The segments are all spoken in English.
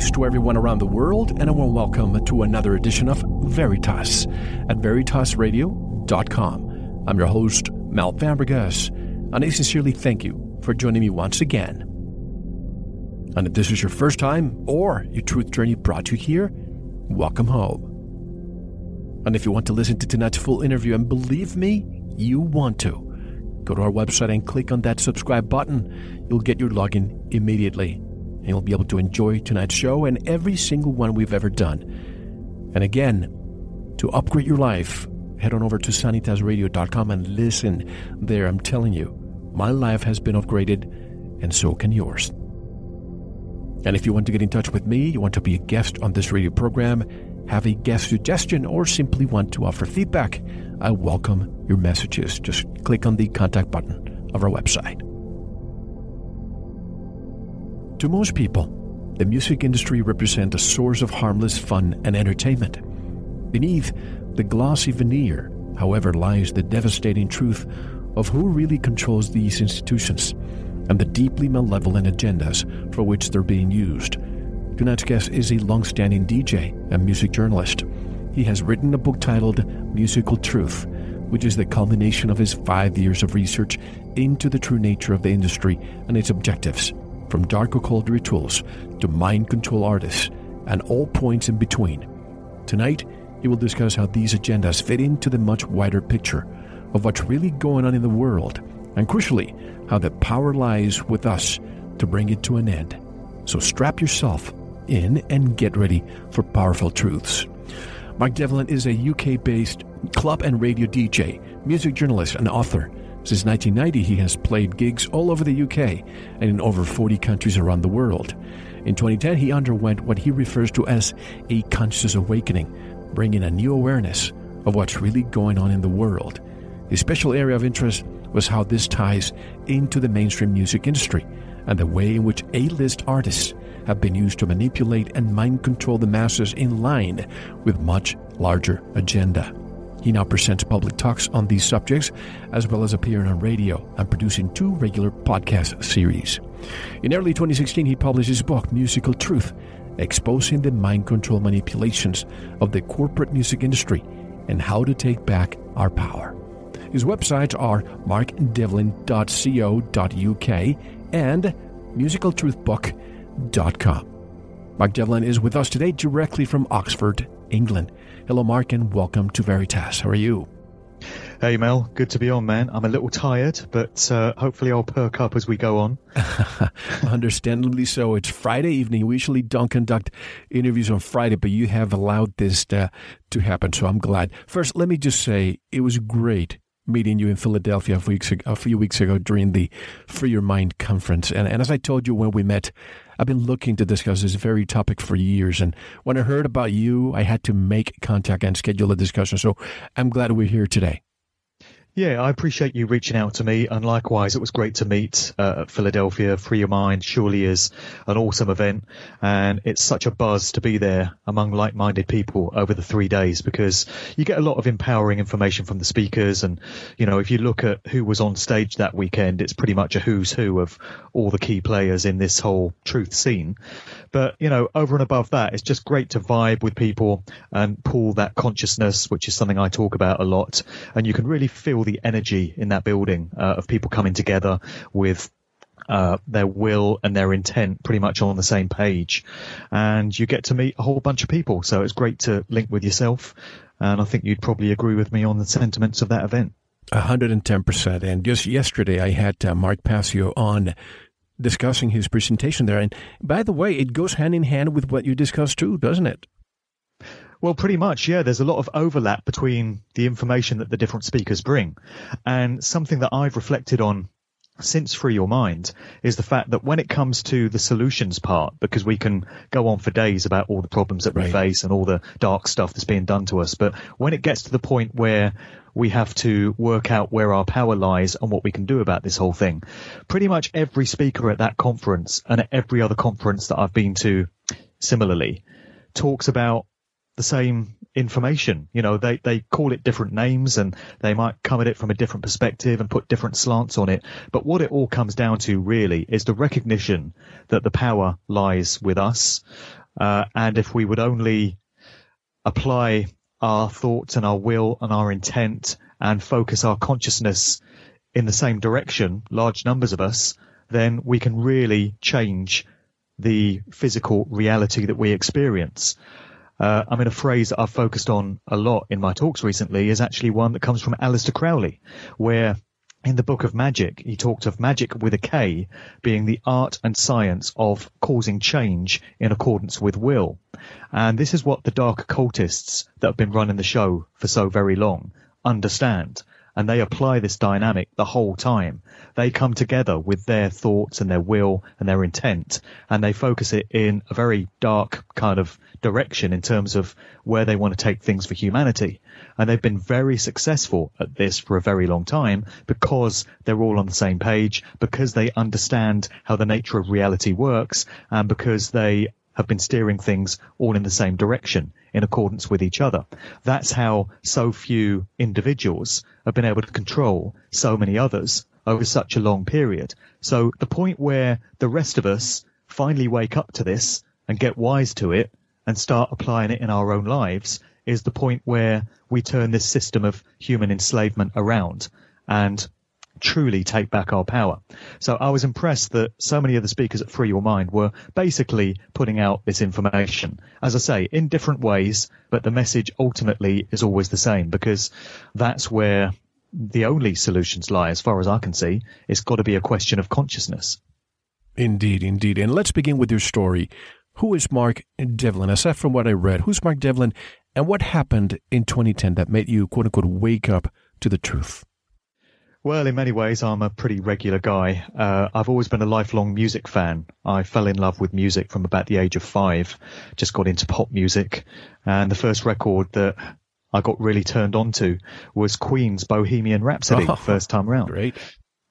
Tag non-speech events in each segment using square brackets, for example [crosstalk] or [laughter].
Greetings to everyone around the world, and a warm welcome to another edition of Veritas at veritasradio.com. I'm your host, Mel Fabregas, and I sincerely thank you for joining me once again. And if this is your first time or your truth journey brought you here, welcome home. And if you want to listen to tonight's full interview, and believe me, you want to, go to our website and click on that subscribe button. You'll get your login immediately and you'll be able to enjoy tonight's show and every single one we've ever done. And again, to upgrade your life, head on over to sanitasradio.com and listen there. I'm telling you, my life has been upgraded, and so can yours. And if you want to get in touch with me, you want to be a guest on this radio program, have a guest suggestion, or simply want to offer feedback, I welcome your messages. Just click on the contact button of our website. To most people, the music industry represents a source of harmless fun and entertainment. Beneath the glossy veneer, however, lies the devastating truth of who really controls these institutions and the deeply malevolent agendas for which they're being used. Tonight's guest is a long-standing DJ and music journalist. He has written a book titled Musical Truth, which is the culmination of his five years of research into the true nature of the industry and its objectives from dark occult rituals to mind control artists and all points in between. Tonight, he will discuss how these agendas fit into the much wider picture of what's really going on in the world, and crucially, how the power lies with us to bring it to an end. So strap yourself in and get ready for powerful truths. Mark Devlin is a UK based club and radio DJ, music journalist, and author. Since 1990, he has played gigs all over the UK and in over 40 countries around the world. In 2010, he underwent what he refers to as a conscious awakening, bringing a new awareness of what's really going on in the world. His special area of interest was how this ties into the mainstream music industry and the way in which A list artists have been used to manipulate and mind control the masses in line with much larger agenda. He now presents public talks on these subjects, as well as appearing on radio and producing two regular podcast series. In early 2016, he published his book, Musical Truth, exposing the mind control manipulations of the corporate music industry and how to take back our power. His websites are markdevlin.co.uk and musicaltruthbook.com. Mark Devlin is with us today directly from Oxford, England. Hello, Mark, and welcome to Veritas. How are you? Hey, Mel. Good to be on, man. I'm a little tired, but uh, hopefully I'll perk up as we go on. [laughs] [laughs] Understandably so. It's Friday evening. We usually don't conduct interviews on Friday, but you have allowed this to, to happen, so I'm glad. First, let me just say it was great meeting you in Philadelphia a few weeks ago, a few weeks ago during the Free Your Mind conference. And, and as I told you when we met, I've been looking to discuss this very topic for years. And when I heard about you, I had to make contact and schedule a discussion. So I'm glad we're here today. Yeah, I appreciate you reaching out to me, and likewise, it was great to meet uh, at Philadelphia. Free Your Mind surely is an awesome event, and it's such a buzz to be there among like-minded people over the three days because you get a lot of empowering information from the speakers, and you know, if you look at who was on stage that weekend, it's pretty much a who's who of all the key players in this whole truth scene. But you know, over and above that, it's just great to vibe with people and pull that consciousness, which is something I talk about a lot, and you can really feel the energy in that building uh, of people coming together with uh, their will and their intent pretty much on the same page. And you get to meet a whole bunch of people. So it's great to link with yourself And I think you'd probably agree with me on the sentiments of that event. 110%. And just yesterday, I had uh, Mark Passio on discussing his presentation there. And by the way, it goes hand in hand with what you discussed too, doesn't it? Well, pretty much, yeah. There's a lot of overlap between the information that the different speakers bring. And something that I've reflected on since Free Your Mind is the fact that when it comes to the solutions part, because we can go on for days about all the problems that we right. face and all the dark stuff that's being done to us, but when it gets to the point where we have to work out where our power lies and what we can do about this whole thing, pretty much every speaker at that conference and at every other conference that I've been to similarly talks about the same information. You know, they, they call it different names and they might come at it from a different perspective and put different slants on it. But what it all comes down to really is the recognition that the power lies with us. Uh, and if we would only apply our thoughts and our will and our intent and focus our consciousness in the same direction, large numbers of us, then we can really change the physical reality that we experience. Uh, I mean, a phrase that I've focused on a lot in my talks recently is actually one that comes from Aleister Crowley, where in the book of magic, he talked of magic with a K being the art and science of causing change in accordance with will. And this is what the dark occultists that have been running the show for so very long understand and they apply this dynamic the whole time. They come together with their thoughts and their will and their intent, and they focus it in a very dark kind of direction in terms of where they want to take things for humanity. And they've been very successful at this for a very long time because they're all on the same page, because they understand how the nature of reality works, and because they have been steering things all in the same direction in accordance with each other. That's how so few individuals have been able to control so many others over such a long period. So the point where the rest of us finally wake up to this and get wise to it and start applying it in our own lives is the point where we turn this system of human enslavement around and truly take back our power. So I was impressed that so many of the speakers at Free Your Mind were basically putting out this information, as I say, in different ways, but the message ultimately is always the same because that's where the only solutions lie, as far as I can see. It's got to be a question of consciousness. Indeed, indeed. And let's begin with your story. Who is Mark Devlin? Aside from what I read, who's Mark Devlin and what happened in 2010 that made you, quote unquote, wake up to the truth? Well, in many ways, I'm a pretty regular guy. Uh, I've always been a lifelong music fan. I fell in love with music from about the age of five, just got into pop music. And the first record that I got really turned on to was Queen's Bohemian Rhapsody, oh, [laughs] first time round. Great.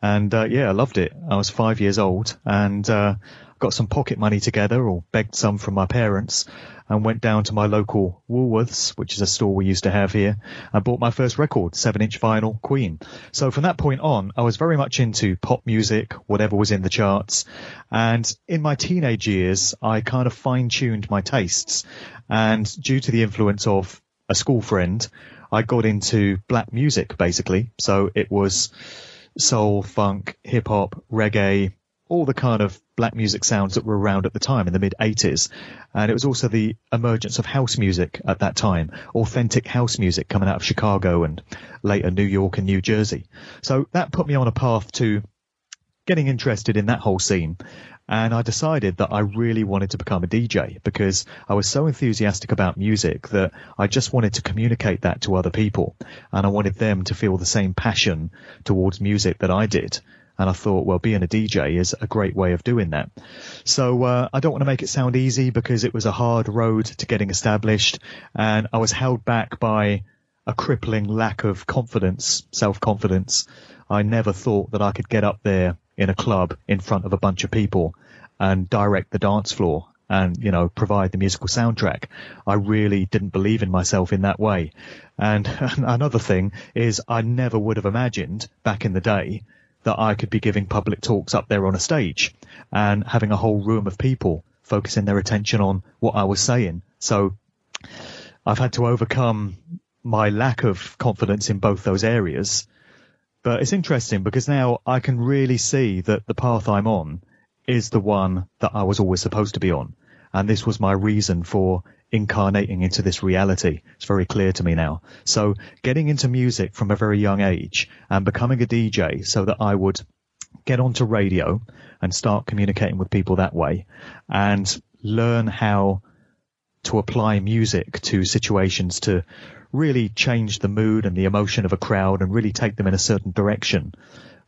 And uh, yeah, I loved it. I was five years old and uh, got some pocket money together or begged some from my parents and went down to my local Woolworths, which is a store we used to have here, and bought my first record, seven inch vinyl Queen. So from that point on, I was very much into pop music, whatever was in the charts. And in my teenage years, I kind of fine tuned my tastes. And due to the influence of a school friend, I got into black music basically. So it was soul, funk, hip hop, reggae, all the kind of black music sounds that were around at the time in the mid 80s. And it was also the emergence of house music at that time, authentic house music coming out of Chicago and later New York and New Jersey. So that put me on a path to getting interested in that whole scene. And I decided that I really wanted to become a DJ because I was so enthusiastic about music that I just wanted to communicate that to other people. And I wanted them to feel the same passion towards music that I did. And I thought, well, being a DJ is a great way of doing that. So uh, I don't want to make it sound easy because it was a hard road to getting established, and I was held back by a crippling lack of confidence, self-confidence. I never thought that I could get up there in a club in front of a bunch of people and direct the dance floor and you know provide the musical soundtrack. I really didn't believe in myself in that way. And [laughs] another thing is I never would have imagined back in the day that I could be giving public talks up there on a stage and having a whole room of people focusing their attention on what I was saying. So I've had to overcome my lack of confidence in both those areas. But it's interesting because now I can really see that the path I'm on is the one that I was always supposed to be on. And this was my reason for incarnating into this reality. It's very clear to me now. So getting into music from a very young age and becoming a DJ so that I would get onto radio and start communicating with people that way and learn how to apply music to situations to really change the mood and the emotion of a crowd and really take them in a certain direction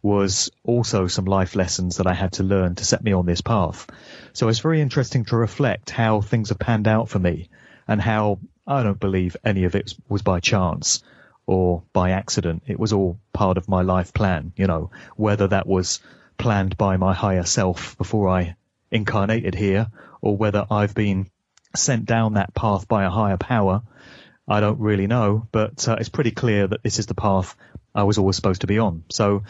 was also some life lessons that I had to learn to set me on this path. So it's very interesting to reflect how things have panned out for me and how I don't believe any of it was by chance or by accident. It was all part of my life plan, you know, whether that was planned by my higher self before I incarnated here or whether I've been sent down that path by a higher power. I don't really know, but uh, it's pretty clear that this is the path I was always supposed to be on. So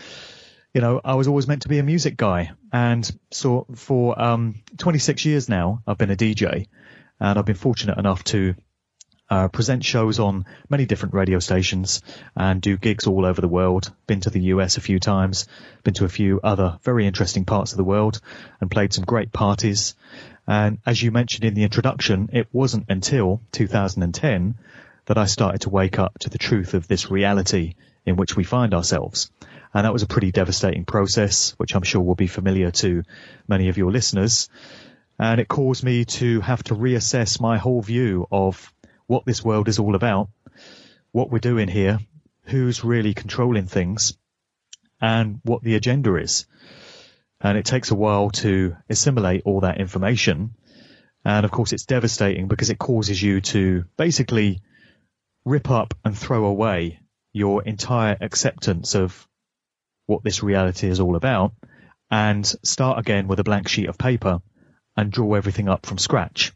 you know, I was always meant to be a music guy. And so for um, 26 years now, I've been a DJ and I've been fortunate enough to uh, present shows on many different radio stations and do gigs all over the world. Been to the US a few times, been to a few other very interesting parts of the world and played some great parties. And as you mentioned in the introduction, it wasn't until 2010 that I started to wake up to the truth of this reality in which we find ourselves. And that was a pretty devastating process, which I'm sure will be familiar to many of your listeners. And it caused me to have to reassess my whole view of what this world is all about, what we're doing here, who's really controlling things, and what the agenda is. And it takes a while to assimilate all that information. And of course, it's devastating because it causes you to basically rip up and throw away your entire acceptance of what this reality is all about and start again with a blank sheet of paper and draw everything up from scratch.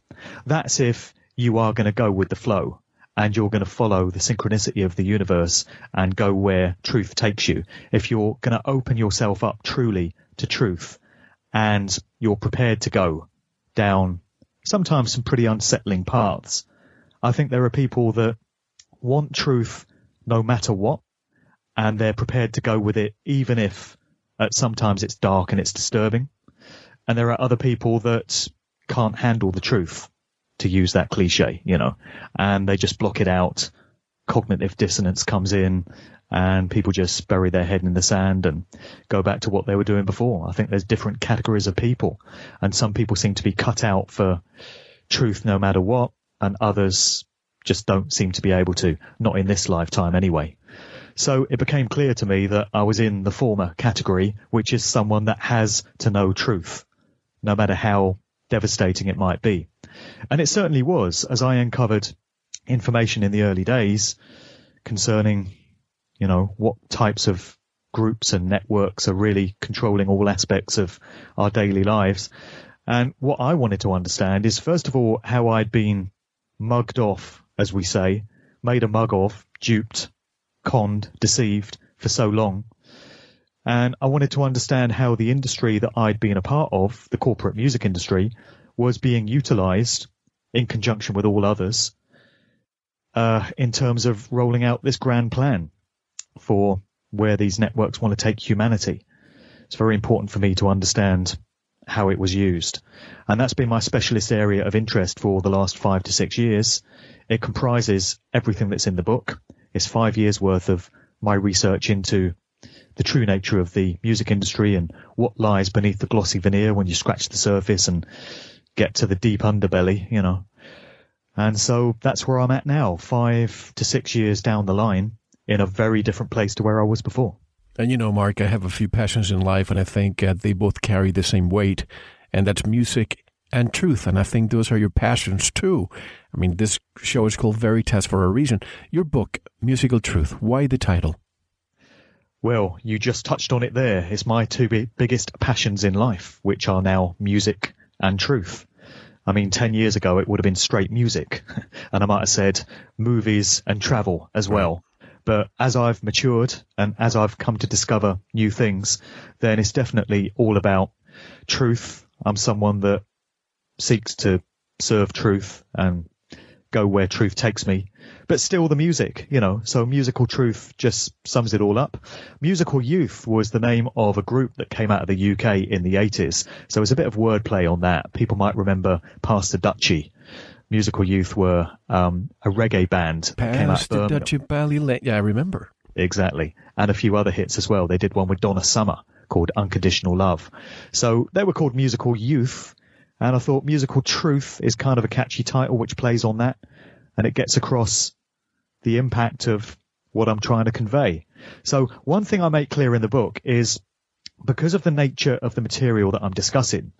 That's if you are going to go with the flow and you're going to follow the synchronicity of the universe and go where truth takes you. If you're going to open yourself up truly to truth and you're prepared to go down sometimes some pretty unsettling paths. I think there are people that want truth no matter what and they're prepared to go with it even if uh, sometimes it's dark and it's disturbing. And there are other people that can't handle the truth, to use that cliche, you know, and they just block it out. Cognitive dissonance comes in and people just bury their head in the sand and go back to what they were doing before. I think there's different categories of people and some people seem to be cut out for truth no matter what and others just don't seem to be able to, not in this lifetime anyway. So it became clear to me that I was in the former category, which is someone that has to know truth, no matter how devastating it might be. And it certainly was, as I uncovered information in the early days concerning, you know, what types of groups and networks are really controlling all aspects of our daily lives. And what I wanted to understand is, first of all, how I'd been mugged off, as we say, made a mug of, duped, conned, deceived for so long. And I wanted to understand how the industry that I'd been a part of, the corporate music industry, was being utilized in conjunction with all others uh, in terms of rolling out this grand plan for where these networks want to take humanity. It's very important for me to understand how it was used. And that's been my specialist area of interest for the last five to six years. It comprises everything that's in the book. It's five years worth of my research into the true nature of the music industry and what lies beneath the glossy veneer when you scratch the surface and get to the deep underbelly, you know. And so that's where I'm at now, five to six years down the line in a very different place to where I was before. And you know, Mark, I have a few passions in life, and I think uh, they both carry the same weight, and that's music and truth. And I think those are your passions too. I mean, this show is called Veritas for a reason. Your book, Musical Truth, why the title? Well, you just touched on it there. It's my two biggest passions in life, which are now music and truth. I mean, 10 years ago, it would have been straight music. [laughs] and I might have said movies and travel as well. But as I've matured and as I've come to discover new things, then it's definitely all about truth. I'm someone that seeks to serve truth and go where truth takes me, but still the music, you know. So musical truth just sums it all up. Musical Youth was the name of a group that came out of the UK in the 80s. So it's a bit of wordplay on that. People might remember Pass the Dutchie. Musical Youth were um, a reggae band. that came out of Dutchie Bally Yeah, I remember. Exactly. And a few other hits as well. They did one with Donna Summer called Unconditional Love. So they were called Musical Youth and I thought Musical Truth is kind of a catchy title which plays on that and it gets across the impact of what I'm trying to convey. So one thing I make clear in the book is because of the nature of the material that I'm discussing,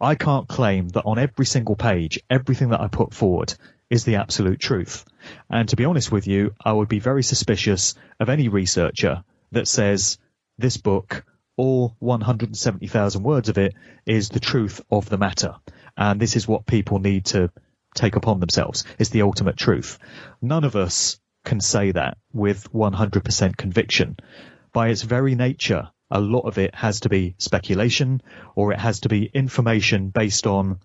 I can't claim that on every single page, everything that I put forward is the absolute truth. And to be honest with you, I would be very suspicious of any researcher that says this book all 170,000 words of it is the truth of the matter. And this is what people need to take upon themselves. It's the ultimate truth. None of us can say that with 100% conviction. By its very nature, a lot of it has to be speculation or it has to be information based on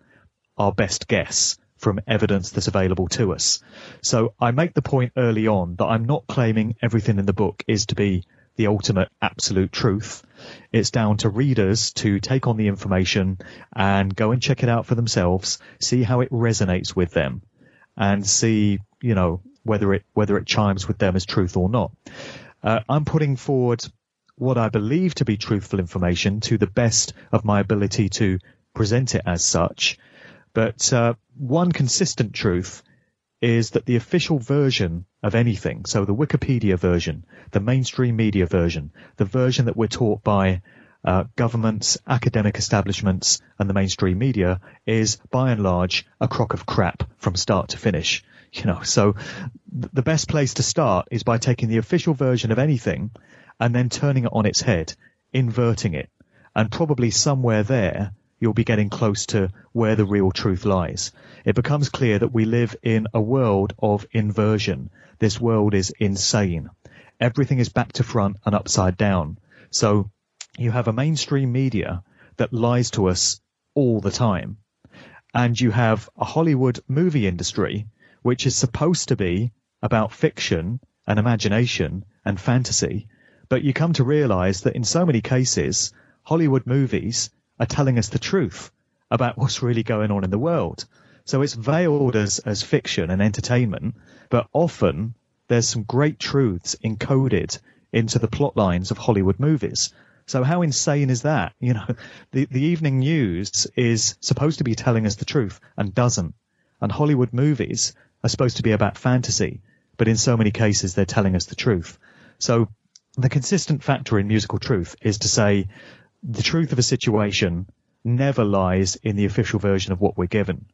our best guess from evidence that's available to us. So I make the point early on that I'm not claiming everything in the book is to be the ultimate absolute truth. It's down to readers to take on the information and go and check it out for themselves, see how it resonates with them and see, you know, whether it, whether it chimes with them as truth or not. Uh, I'm putting forward what I believe to be truthful information to the best of my ability to present it as such. But uh, one consistent truth is that the official version of anything, so the Wikipedia version, the mainstream media version, the version that we're taught by uh, governments, academic establishments, and the mainstream media is by and large a crock of crap from start to finish. [laughs] You know, so the best place to start is by taking the official version of anything and then turning it on its head, inverting it, and probably somewhere there you'll be getting close to where the real truth lies. It becomes clear that we live in a world of inversion. This world is insane. Everything is back to front and upside down. So you have a mainstream media that lies to us all the time. And you have a Hollywood movie industry, which is supposed to be about fiction and imagination and fantasy. But you come to realize that in so many cases, Hollywood movies are telling us the truth about what's really going on in the world. So it's veiled as, as fiction and entertainment, but often there's some great truths encoded into the plot lines of Hollywood movies. So how insane is that? [laughs] You know, the, the evening news is supposed to be telling us the truth and doesn't. And Hollywood movies are supposed to be about fantasy, but in so many cases they're telling us the truth. So the consistent factor in musical truth is to say the truth of a situation never lies in the official version of what we're given.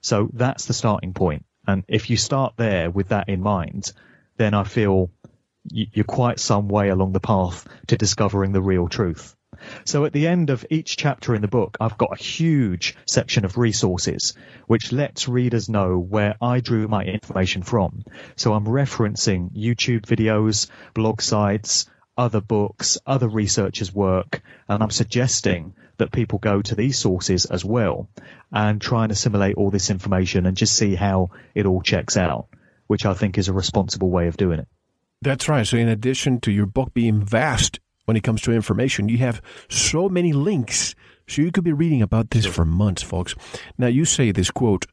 So that's the starting point. And if you start there with that in mind, then I feel you're quite some way along the path to discovering the real truth. So at the end of each chapter in the book, I've got a huge section of resources, which lets readers know where I drew my information from. So I'm referencing YouTube videos, blog sites, other books, other researchers' work, and I'm suggesting that people go to these sources as well and try and assimilate all this information and just see how it all checks out, which I think is a responsible way of doing it. That's right. So, in addition to your book being vast when it comes to information, you have so many links. So, you could be reading about this for months, folks. Now, you say this quote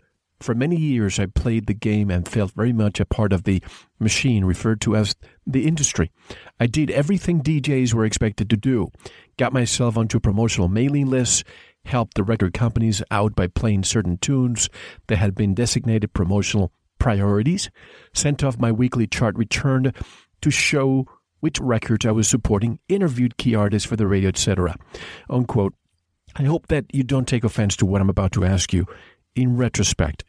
for many years, I played the game and felt very much a part of the machine referred to as the industry. I did everything DJs were expected to do, got myself onto promotional mailing lists, helped the record companies out by playing certain tunes that had been designated promotional priorities, sent off my weekly chart returned to show which records I was supporting, interviewed key artists for the radio, etc. Unquote. I hope that you don't take offense to what I'm about to ask you. In retrospect,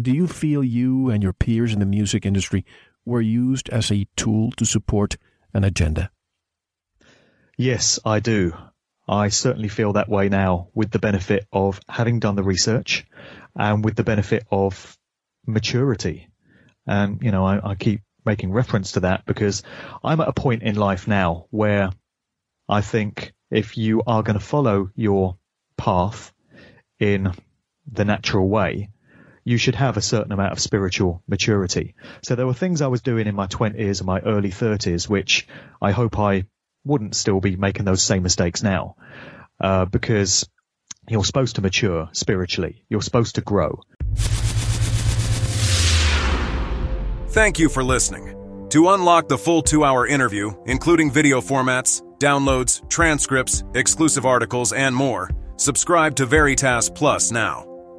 do you feel you and your peers in the music industry were used as a tool to support an agenda? Yes, I do. I certainly feel that way now with the benefit of having done the research and with the benefit of maturity. And, you know, I, I keep making reference to that because I'm at a point in life now where I think if you are going to follow your path in the natural way, you should have a certain amount of spiritual maturity. So there were things I was doing in my 20s and my early 30s, which I hope I wouldn't still be making those same mistakes now, uh, because you're supposed to mature spiritually. You're supposed to grow. Thank you for listening. To unlock the full two hour interview, including video formats, downloads, transcripts, exclusive articles, and more, subscribe to Veritas Plus now.